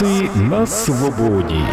Баляндраси на свободі.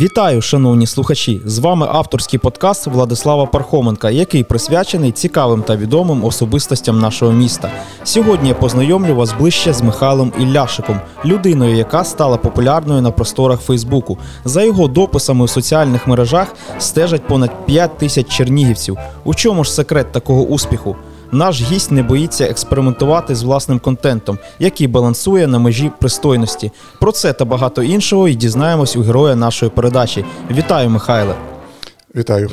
Вітаю, шановні слухачі! З вами авторський подкаст Владислава Пархоменка, який присвячений цікавим та відомим особистостям нашого міста. Сьогодні я познайомлю вас ближче з Михайлом Ілляшиком, людиною, яка стала популярною на просторах Фейсбуку. За його дописами у соціальних мережах стежать понад 5 тисяч чернігівців. У чому ж секрет такого успіху? Наш гість не боїться експериментувати з власним контентом, який балансує на межі пристойності. Про це та багато іншого і дізнаємось у героя нашої передачі. Вітаю, Михайле! Вітаю.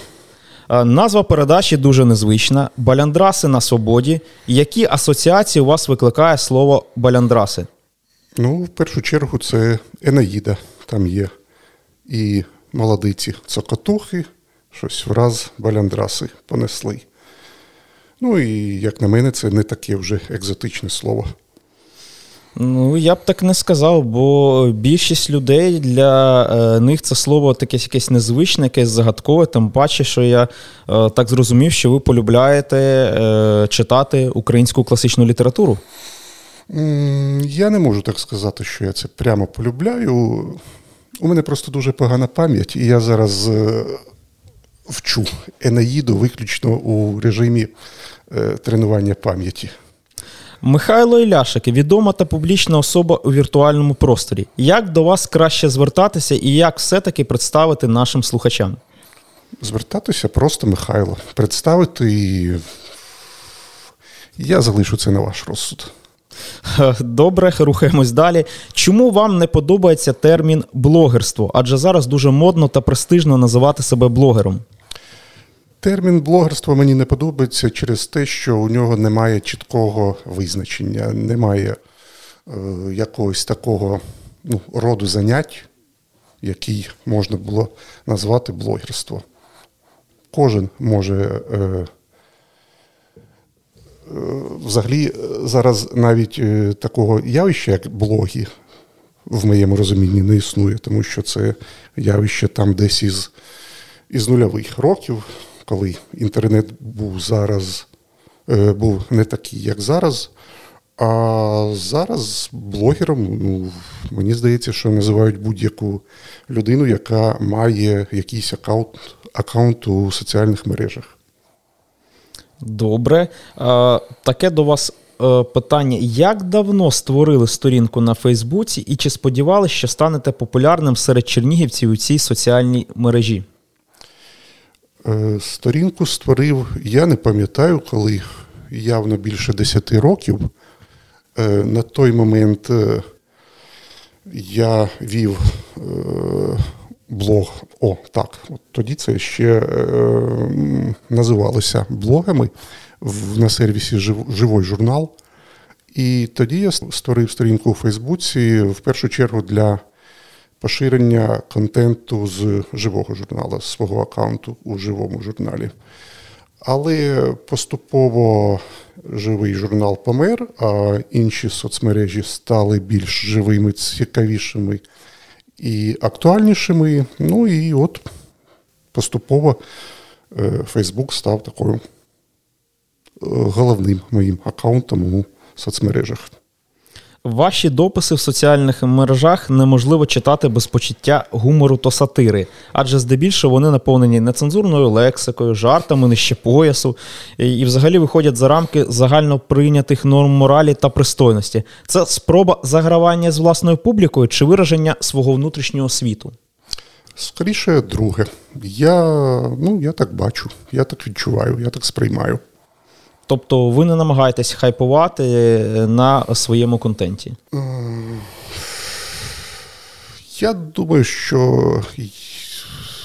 Назва передачі дуже незвична: Баляндраси на свободі. Які асоціації у вас викликає слово баляндраси? Ну, в першу чергу, це Енаїда там є. І молодиці цокотухи, щось враз баляндраси понесли. Ну і як на мене, це не таке вже екзотичне слово. Ну, я б так не сказав, бо більшість людей для е, них це слово таке якесь незвичне, якесь загадкове, тим паче, що я е, так зрозумів, що ви полюбляєте е, читати українську класичну літературу. Я не можу так сказати, що я це прямо полюбляю. У мене просто дуже погана пам'ять, і я зараз вчу Енаїду виключно у режимі тренування пам'яті. Михайло Іляшик, відома та публічна особа у віртуальному просторі. Як до вас краще звертатися і як все-таки представити нашим слухачам? Звертатися просто Михайло. Представити і я залишу це на ваш розсуд. Добре, рухаємось далі. Чому вам не подобається термін блогерство? Адже зараз дуже модно та престижно називати себе блогером. Термін блогерство мені не подобається через те, що у нього немає чіткого визначення, немає е, якогось такого ну, роду занять, який можна було назвати блогерство. Кожен може. Е, е, Взагалі, зараз навіть е, такого явища, як блоги, в моєму розумінні не існує, тому що це явище там десь із, із нульових років коли інтернет був зараз, е, був не такий, як зараз. А зараз блогером, ну, мені здається, що називають будь-яку людину, яка має якийсь аккаунт, аккаунт у соціальних мережах. Добре. Таке до вас е, питання: як давно створили сторінку на Фейсбуці і чи сподівалися, що станете популярним серед чернігівців у цій соціальній мережі? Е, сторінку створив, я не пам'ятаю, коли явно більше 10 років. Е, на той момент е, я вів блог. О, так, от тоді це ще називалося блогами на сервісі Живой журнал. І тоді я створив сторінку у Фейсбуці в першу чергу для поширення контенту з живого журналу, з свого аккаунту у живому журналі. Але поступово живий журнал помер, а інші соцмережі стали більш живими, цікавішими і актуальнішими. Ну і от поступово Фейсбук став такою е, головним моїм аккаунтом у соцмережах. Ваші дописи в соціальних мережах неможливо читати без почуття гумору та сатири, адже здебільшого вони наповнені нецензурною лексикою, жартами нижче поясу і, взагалі, виходять за рамки загально прийнятих норм моралі та пристойності. Це спроба загравання з власною публікою чи вираження свого внутрішнього світу. Скоріше, друге. Я, ну, я так бачу, я так відчуваю, я так сприймаю. Тобто ви не намагаєтесь хайпувати е, на своєму контенті? Я думаю, що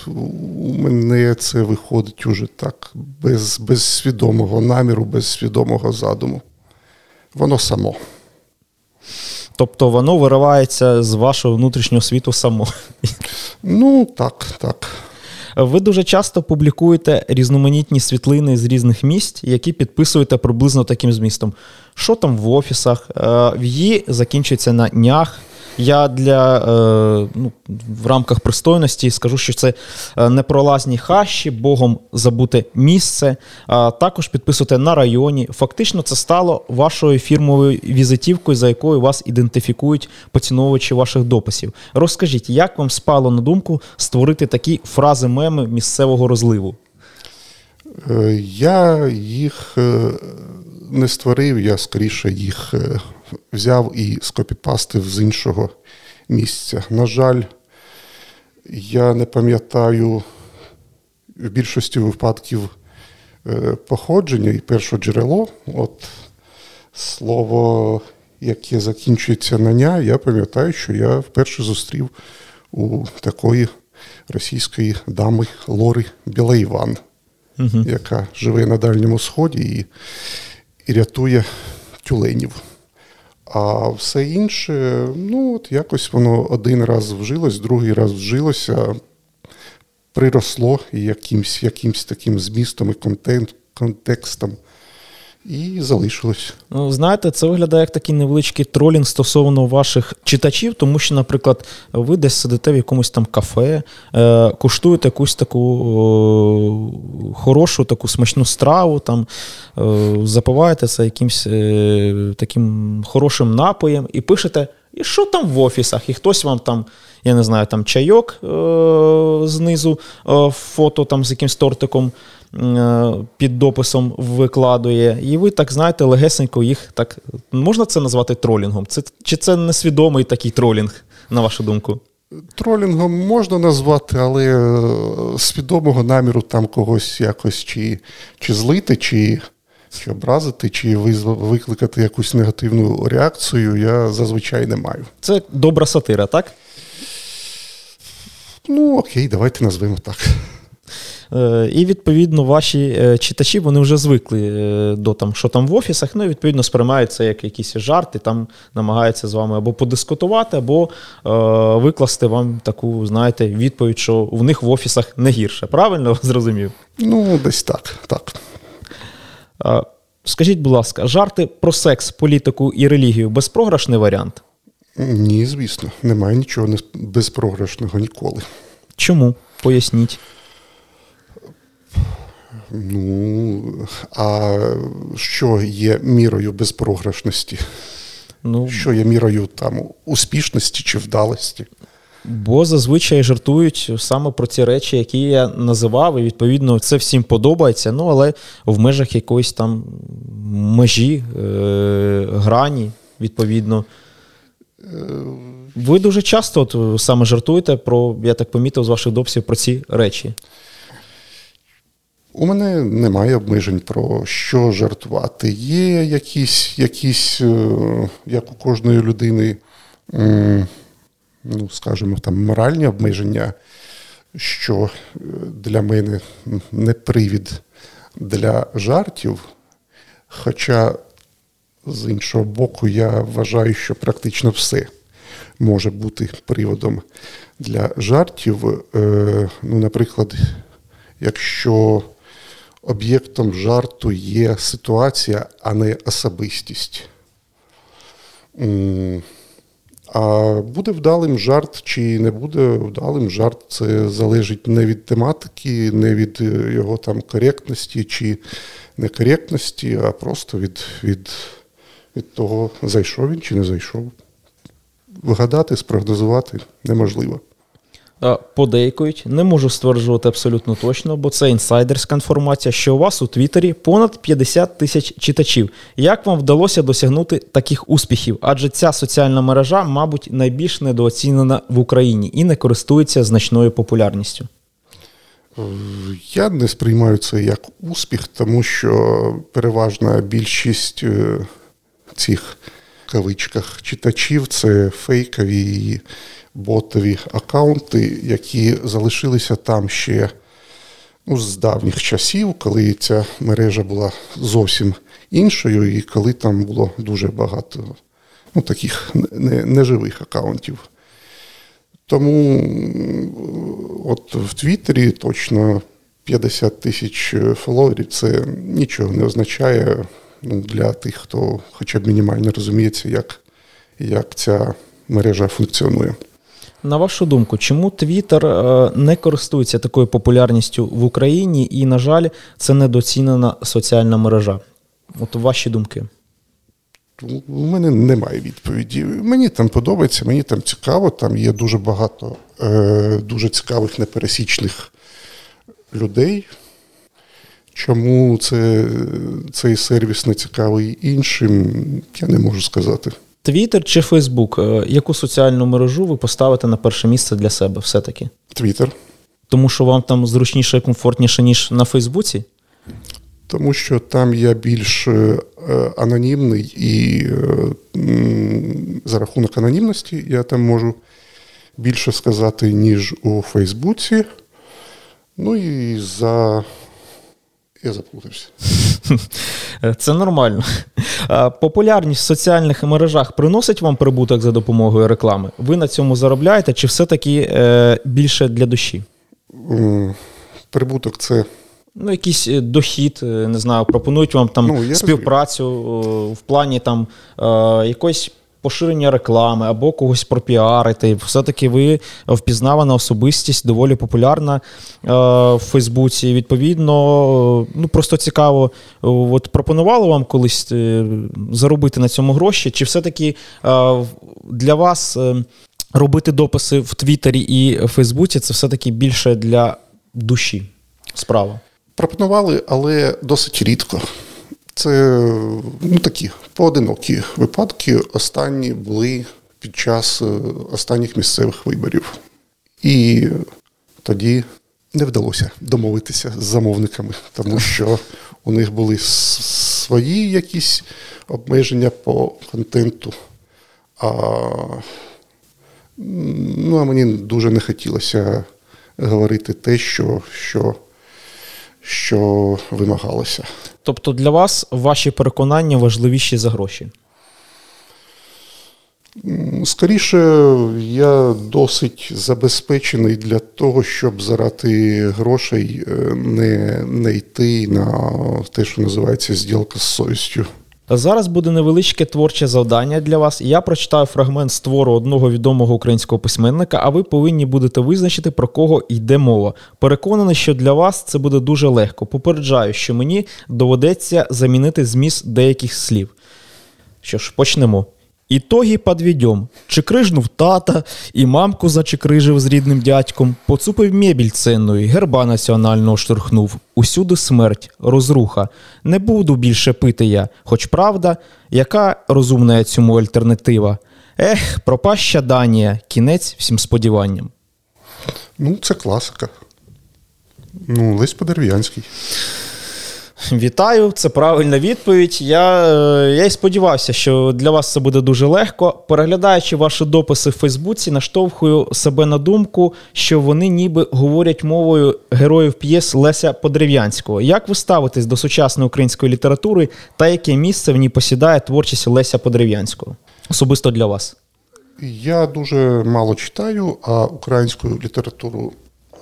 у мене це виходить уже так, без, без свідомого наміру, без свідомого задуму. Воно само. Тобто воно виривається з вашого внутрішнього світу само. Ну, так, так. Ви дуже часто публікуєте різноманітні світлини з різних місць, які підписуєте приблизно таким змістом. Що там в офісах? В'ї в її закінчується на нях. Я для е, ну, в рамках пристойності скажу, що це е, непролазні хащі, Богом забуте місце. А також підписуйте на районі. Фактично, це стало вашою фірмовою візитівкою, за якою вас ідентифікують поціновувачі ваших дописів. Розкажіть, як вам спало на думку створити такі фрази меми місцевого розливу? Е, я їх е, не створив, я скоріше їх взяв і скопіпастив з іншого місця. На жаль, я не пам'ятаю в більшості випадків походження і перше джерело. От слово, яке закінчується на ня, я пам'ятаю, що я вперше зустрів у такої російської дами Лори Білаїван угу. яка живе на Дальньому Сході і, і рятує тюленів. А все інше, ну от якось воно один раз вжилось, другий раз вжилося, приросло якимсь якимсь таким змістом і контент, контекстом і залишилось. Ну, знаєте, це виглядає як такий невеличкий тролінг стосовно ваших читачів, тому що, наприклад, ви десь сидите в якомусь там кафе, е, куштуєте якусь таку е, хорошу, таку смачну страву, там е, запиваєте це якимсь е, таким хорошим напоєм і пишете. І що там в офісах? І хтось вам там, я не знаю, там чайок е- знизу, е- фото там з якимсь тортиком під дописом викладує, і ви так знаєте, легесенько їх так можна це назвати тролінгом? Це чи це несвідомий такий тролінг, на вашу думку? Тролінгом можна назвати, але е, свідомого наміру там когось якось чи чи злити, чи чи образити, чи викликати якусь негативну реакцію, я зазвичай не маю. Це добра сатира, так? Ну, окей, давайте назвемо так. Е, і відповідно ваші е, читачі вони вже звикли е, до там, що там в офісах, ну і відповідно сприймають це як якісь жарти, там намагаються з вами або подискутувати, або викласти вам таку, знаєте, відповідь, що в них в офісах не гірше. Правильно зрозумів? Ну, десь так. так. Скажіть, будь ласка, жарти про секс, політику і релігію безпрограшний варіант? Ні, звісно, немає нічого безпрограшного ніколи. Чому? Поясніть. Ну, а що є мірою безпрограшності? Ну, Що є мірою там успішності чи вдалості? Бо зазвичай жартують саме про ці речі, які я називав, і відповідно це всім подобається. Ну, але в межах якоїсь там межі, е- грані, відповідно. Ви дуже часто от, саме жартуєте про, я так помітив з ваших дописів, про ці речі. У мене немає обмежень про що жартувати. Є якісь, якісь е, як у кожної людини, ну, скажімо, там моральні обмеження, що е, для мене не привід для жартів. Хоча, з іншого боку, я вважаю, що практично все може бути приводом для жартів. Е, ну, Наприклад, якщо об'єктом жарту є ситуація, а не особистість. А буде вдалим жарт чи не буде вдалим жарт, це залежить не від тематики, не від е, його там коректності чи некоректності, а просто від, від, від того, зайшов він чи не зайшов. Вгадати, спрогнозувати неможливо. Подейкують, не можу стверджувати абсолютно точно, бо це інсайдерська інформація, що у вас у Твіттері понад 50 тисяч читачів. Як вам вдалося досягнути таких успіхів? Адже ця соціальна мережа, мабуть, найбільш недооцінена в Україні і не користується значною популярністю. Я не сприймаю це як успіх, тому що переважна більшість е, цих кавичках читачів це фейкові і ботові аккаунти, які залишилися там ще ну, з давніх часів, коли ця мережа була зовсім іншою, і коли там було дуже багато ну, таких неживих аккаунтів. Тому от в Твіттері точно 50 тисяч фоловерів це нічого не означає ну, для тих, хто хоча б мінімально розуміється, як, як ця мережа функціонує. На вашу думку, чому Твіттер не користується такою популярністю в Україні, і, на жаль, це недооцінена соціальна мережа? От ваші думки. У мене немає відповіді. Мені там подобається, мені там цікаво, там є дуже багато е, дуже цікавих непересічних людей. Чому це, цей сервіс не цікавий іншим, я не можу сказати. Твіттер чи Фейсбук? Е, Яку соціальну мережу ви поставите на перше місце для себе все-таки? Твіттер. Тому що вам там зручніше і комфортніше, ніж на Фейсбуці? Тому що там я більш е, анонімний і е, за рахунок анонімності я там можу більше сказати, ніж у Фейсбуці. Ну і за. Я заплутався. Е, Це нормально. Е, Популярність в соціальних мережах приносить вам прибуток за допомогою реклами? Ви на цьому заробляєте, чи все-таки е, більше для душі? Прибуток це Ну, якийсь дохід, не знаю, пропонують вам там Ну, співпрацю е, в плані там якоїсь поширення реклами або когось пропіарити. Все-таки ви впізнавана особистість, доволі популярна е, в Фейсбуці. Відповідно, е, ну просто цікаво, е, от пропонувало вам колись е, заробити на цьому гроші, чи все-таки е, для вас е, робити дописи в Твіттері і Фейсбуці це все-таки більше для душі справа? пропонували, але досить рідко. Це ну, такі поодинокі випадки. Останні були під час е, останніх місцевих виборів. І тоді не вдалося домовитися з замовниками, тому що у них були свої якісь обмеження по контенту. А, ну, а мені дуже не хотілося говорити те, що, що, що вимагалося. Тобто для вас ваші переконання важливіші за гроші. Скоріше, я досить забезпечений для того, щоб заради грошей е, не, не йти на те, що називається зділка з совістю. Зараз буде невеличке творче завдання для вас. Я прочитаю фрагмент з твору одного відомого українського письменника, а ви повинні будете визначити, про кого йде мова. Переконаний, що для вас це буде дуже легко. Попереджаю, що мені доведеться замінити зміст деяких слів. Що ж, почнемо. Ітоги подведем. Чекрижнув тата, і мамку зачекрижив з рідним дядьком, поцупив мебіль ценної, герба національного штурхнув. Усюди смерть, розруха. Не буду більше пити я, хоч правда, яка розумна цьому альтернатива. Ех, пропаща Данія, кінець всім сподіванням. Ну, це класика. Ну, Лесь Подерв'янський. Вітаю, це правильна відповідь. Я, е, я й сподівався, що для вас це буде дуже легко. Переглядаючи ваші дописи в Фейсбуці, наштовхую себе на думку, що вони ніби говорять мовою героїв п'єс Леся Подерев'янського. Як ви ставитесь до сучасної української літератури та яке місце в ній посідає творчість Леся Подерев'янського? Особисто для вас? Я дуже мало читаю, а українську літературу,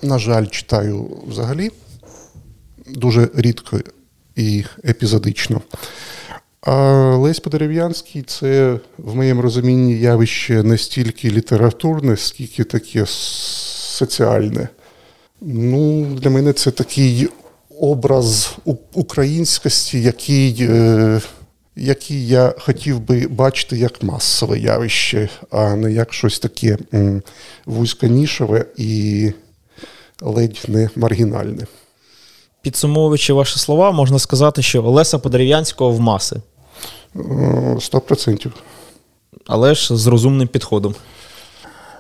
на жаль, читаю взагалі дуже рідко і епізодично. А Лесь Подерев'янський це, в моєму розумінні, явище не стільки літературне, скільки таке соціальне. Ну, Для мене це такий образ українськості, який, е, який я хотів би бачити як масове явище, а не як щось таке вузьконішеве і ледь не маргінальне. Підсумовуючи ваші слова, можна сказати, що Леса Подерев'янського в маси, Е, Сто процентів. але ж з розумним підходом.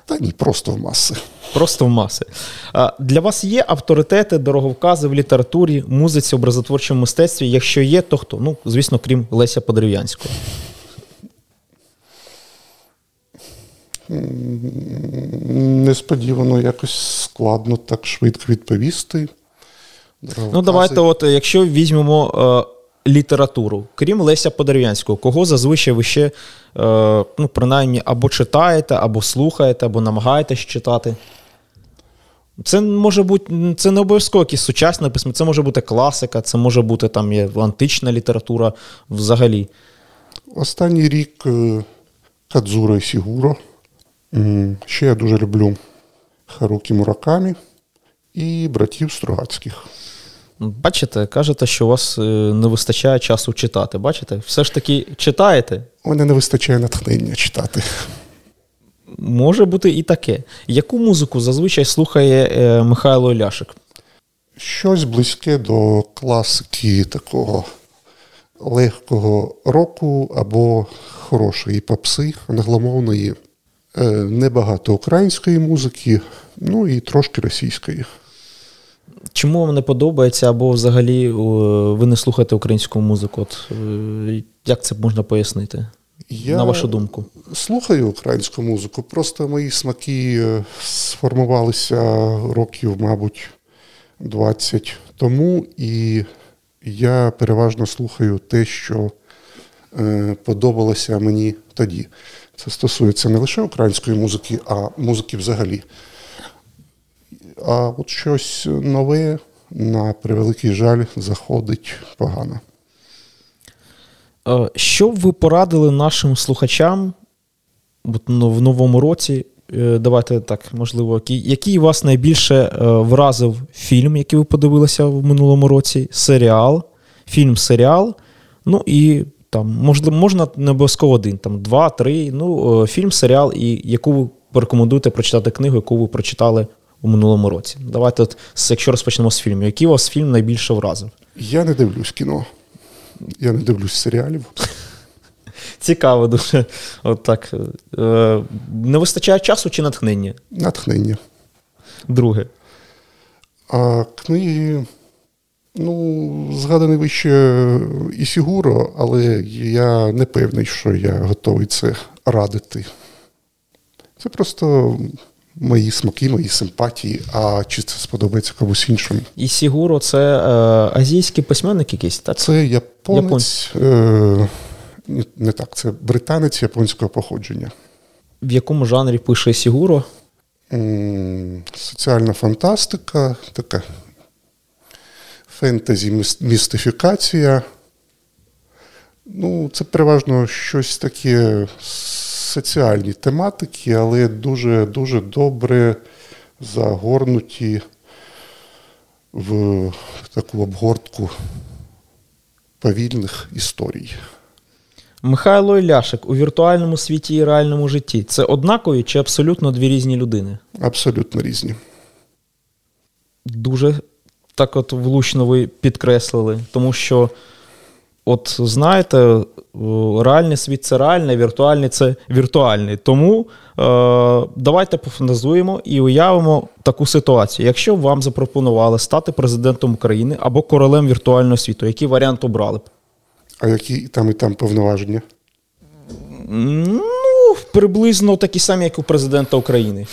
Та ні, просто в маси. Просто в маси. Для вас є авторитети, дороговкази в літературі, музиці, образотворчому мистецтві? Якщо є, то хто? Ну, звісно, крім Леся Подерев'янського. Несподівано якось складно так швидко відповісти. Ну, давайте, от, якщо візьмемо е, літературу, крім Леся Подерев'янського, кого зазвичай ви ще, е, ну, принаймні, або читаєте, або слухаєте, або намагаєтесь читати? Це може бути, це не обов'язково якісь сучасне письмо, це може бути класика, це може бути там є антична література взагалі. Останній рік е, Кадзура і Сігуро Ще я дуже люблю Харукі Муракамі і братів Стругацьких. Бачите, кажете, що у вас е, не вистачає часу читати. Бачите? Все ж таки читаєте. У мене не вистачає натхнення читати. Може бути і таке. Яку музику зазвичай слухає е, Михайло Ляшик? Щось близьке до класики такого легкого року або хорошої попси англомовної, Е, небагато української музики, ну і трошки російської. Чому вам не подобається, або взагалі е, ви не слухаєте українську музику? От, е, як це можна пояснити? Я На вашу думку? слухаю українську музику, просто мої смаки е, сформувалися років, мабуть, 20 тому, і я переважно слухаю те, що подобалося мені тоді. Це стосується не лише української музики, а музики взагалі. А от щось нове, на превеликий жаль, заходить погано. Е, Що б ви порадили нашим слухачам в новому році? Е, Давайте так, можливо, який, вас найбільше е, вразив фільм, який ви подивилися в минулому році, серіал, фільм-серіал, ну і там, можливо, можна не обов'язково один, там два, три, ну, фільм, серіал, і яку ви порекомендуєте прочитати книгу, яку ви прочитали у минулому році. Давайте, от, якщо розпочнемо з фільму, який вас фільм найбільше вразив? Я не дивлюсь кіно. Я не дивлюсь серіалів. Цікаво дуже. От так. Е, не вистачає часу чи натхнення? Натхнення. Друге. А книги, ну, згаданий вище Ісігуро, але я не певний, що я готовий це радити. Це просто мої смаки, мої симпатії, а чи це сподобається комусь іншому. І Сігуро це е, азійський письменник якийсь, так? Це японець, е, не так, це британець японського походження. В якому жанрі пише Сігуро? М, Соціальна фантастика, така фентезі, містифікація. Ну, це переважно щось таке соціальні тематики, але дуже дуже добре загорнуті в таку обгортку повільних історій. Михайло Іляшик у віртуальному світі і реальному житті це однакові чи абсолютно дві різні людини? Абсолютно різні. Дуже так от влучно ви підкреслили, тому що, от знаєте, е, реальний світ це реальний, віртуальний це віртуальний. Тому е, давайте пофантазуємо і уявимо таку ситуацію. Якщо б вам запропонували стати президентом України або королем віртуального світу, який варіант обрали б? А які там і там повноваження? Ну, приблизно такі самі, як у президента України.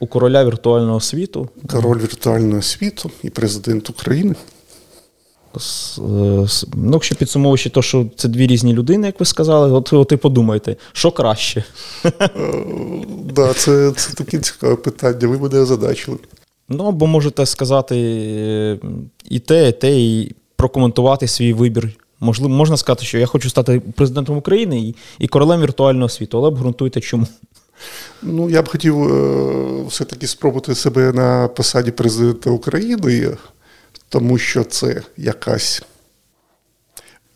У короля віртуального світу. Король віртуального світу і президент України. Е, Ну, якщо підсумовуючи те, що це дві різні людини, як ви сказали, от, от і подумайте, що краще. Да, це, це таке цікаве питання. Ви мене озадачили. Ну, або можете сказати е, і те, і те, і прокоментувати свій вибір. Можливо, можна сказати, що я хочу стати президентом України і, і королем віртуального світу, але обґрунтуйте чому. Ну, я б хотів е, все-таки спробувати себе на посаді президента України, тому що це якась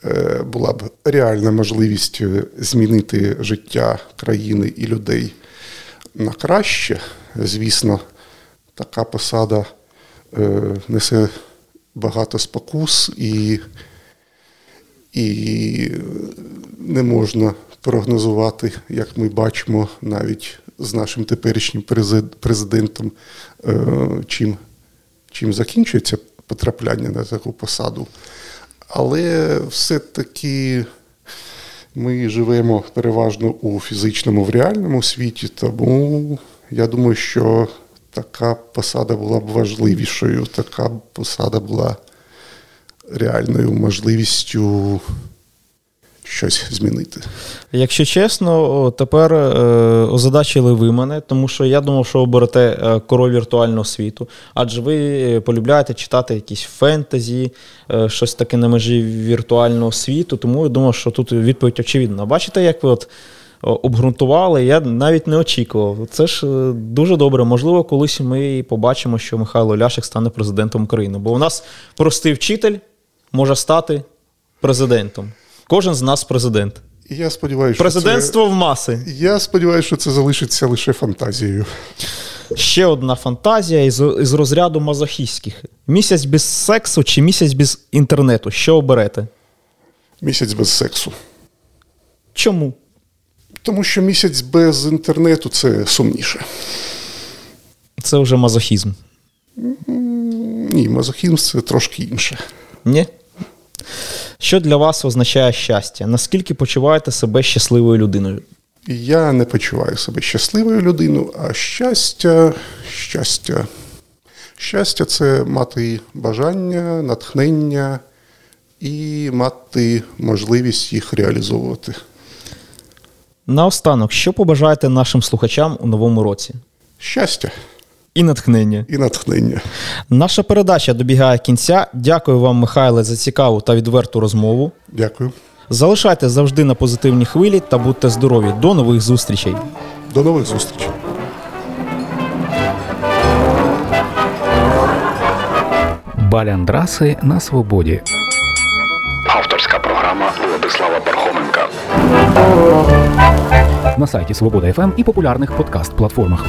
е, була б реальна можливість е, змінити життя країни і людей на краще. Звісно, така посада е, несе багато спокус і, і не можна прогнозувати, як ми бачимо, навіть з нашим теперішнім президентом, чим, чим закінчується потрапляння на таку посаду. Але все-таки ми живемо переважно у фізичному, в реальному світі, тому я думаю, що така посада була б важливішою, така посада була реальною можливістю щось змінити. Якщо чесно, тепер е, озадачили ви мене, тому що я думав, що оберете е, король віртуального світу, адже ви е, полюбляєте читати якісь фентезі, щось таке на межі віртуального світу, тому я думав, що тут відповідь очевидна. Бачите, як ви от обґрунтували. Я навіть не очікував. Це ж дуже добре. Можливо, колись ми побачимо, що Михайло Ляшик стане президентом України. Бо у нас простий вчитель може стати президентом. Кожен з нас президент. Я сподіваюся, що Президентство це... в маси. Я сподіваюся, що це залишиться лише фантазією. Ще одна фантазія із, із розряду мазохістських. Місяць без сексу чи місяць без інтернету. Що оберете? Місяць без сексу. Чому? Тому що місяць без інтернету це сумніше. Це вже мазохізм. Ні, мазохізм це трошки інше. Ні? Що для вас означає щастя? Наскільки почуваєте себе щасливою людиною? Я не почуваю себе щасливою людиною, а щастя, щастя. Щастя це мати бажання, натхнення і мати можливість їх реалізовувати. Наостанок, що побажаєте нашим слухачам у новому році? Щастя і натхнення. І натхнення. Наша передача добігає кінця. Дякую вам, Михайле, за цікаву та відверту розмову. Дякую. Залишайте завжди на позитивній хвилі та будьте здорові. До нових зустрічей. До нових зустрічей. Баляндраси на свободі. Авторська програма Владислава Пархоменка. На сайті Свобода ФМ і популярних подкаст-платформах.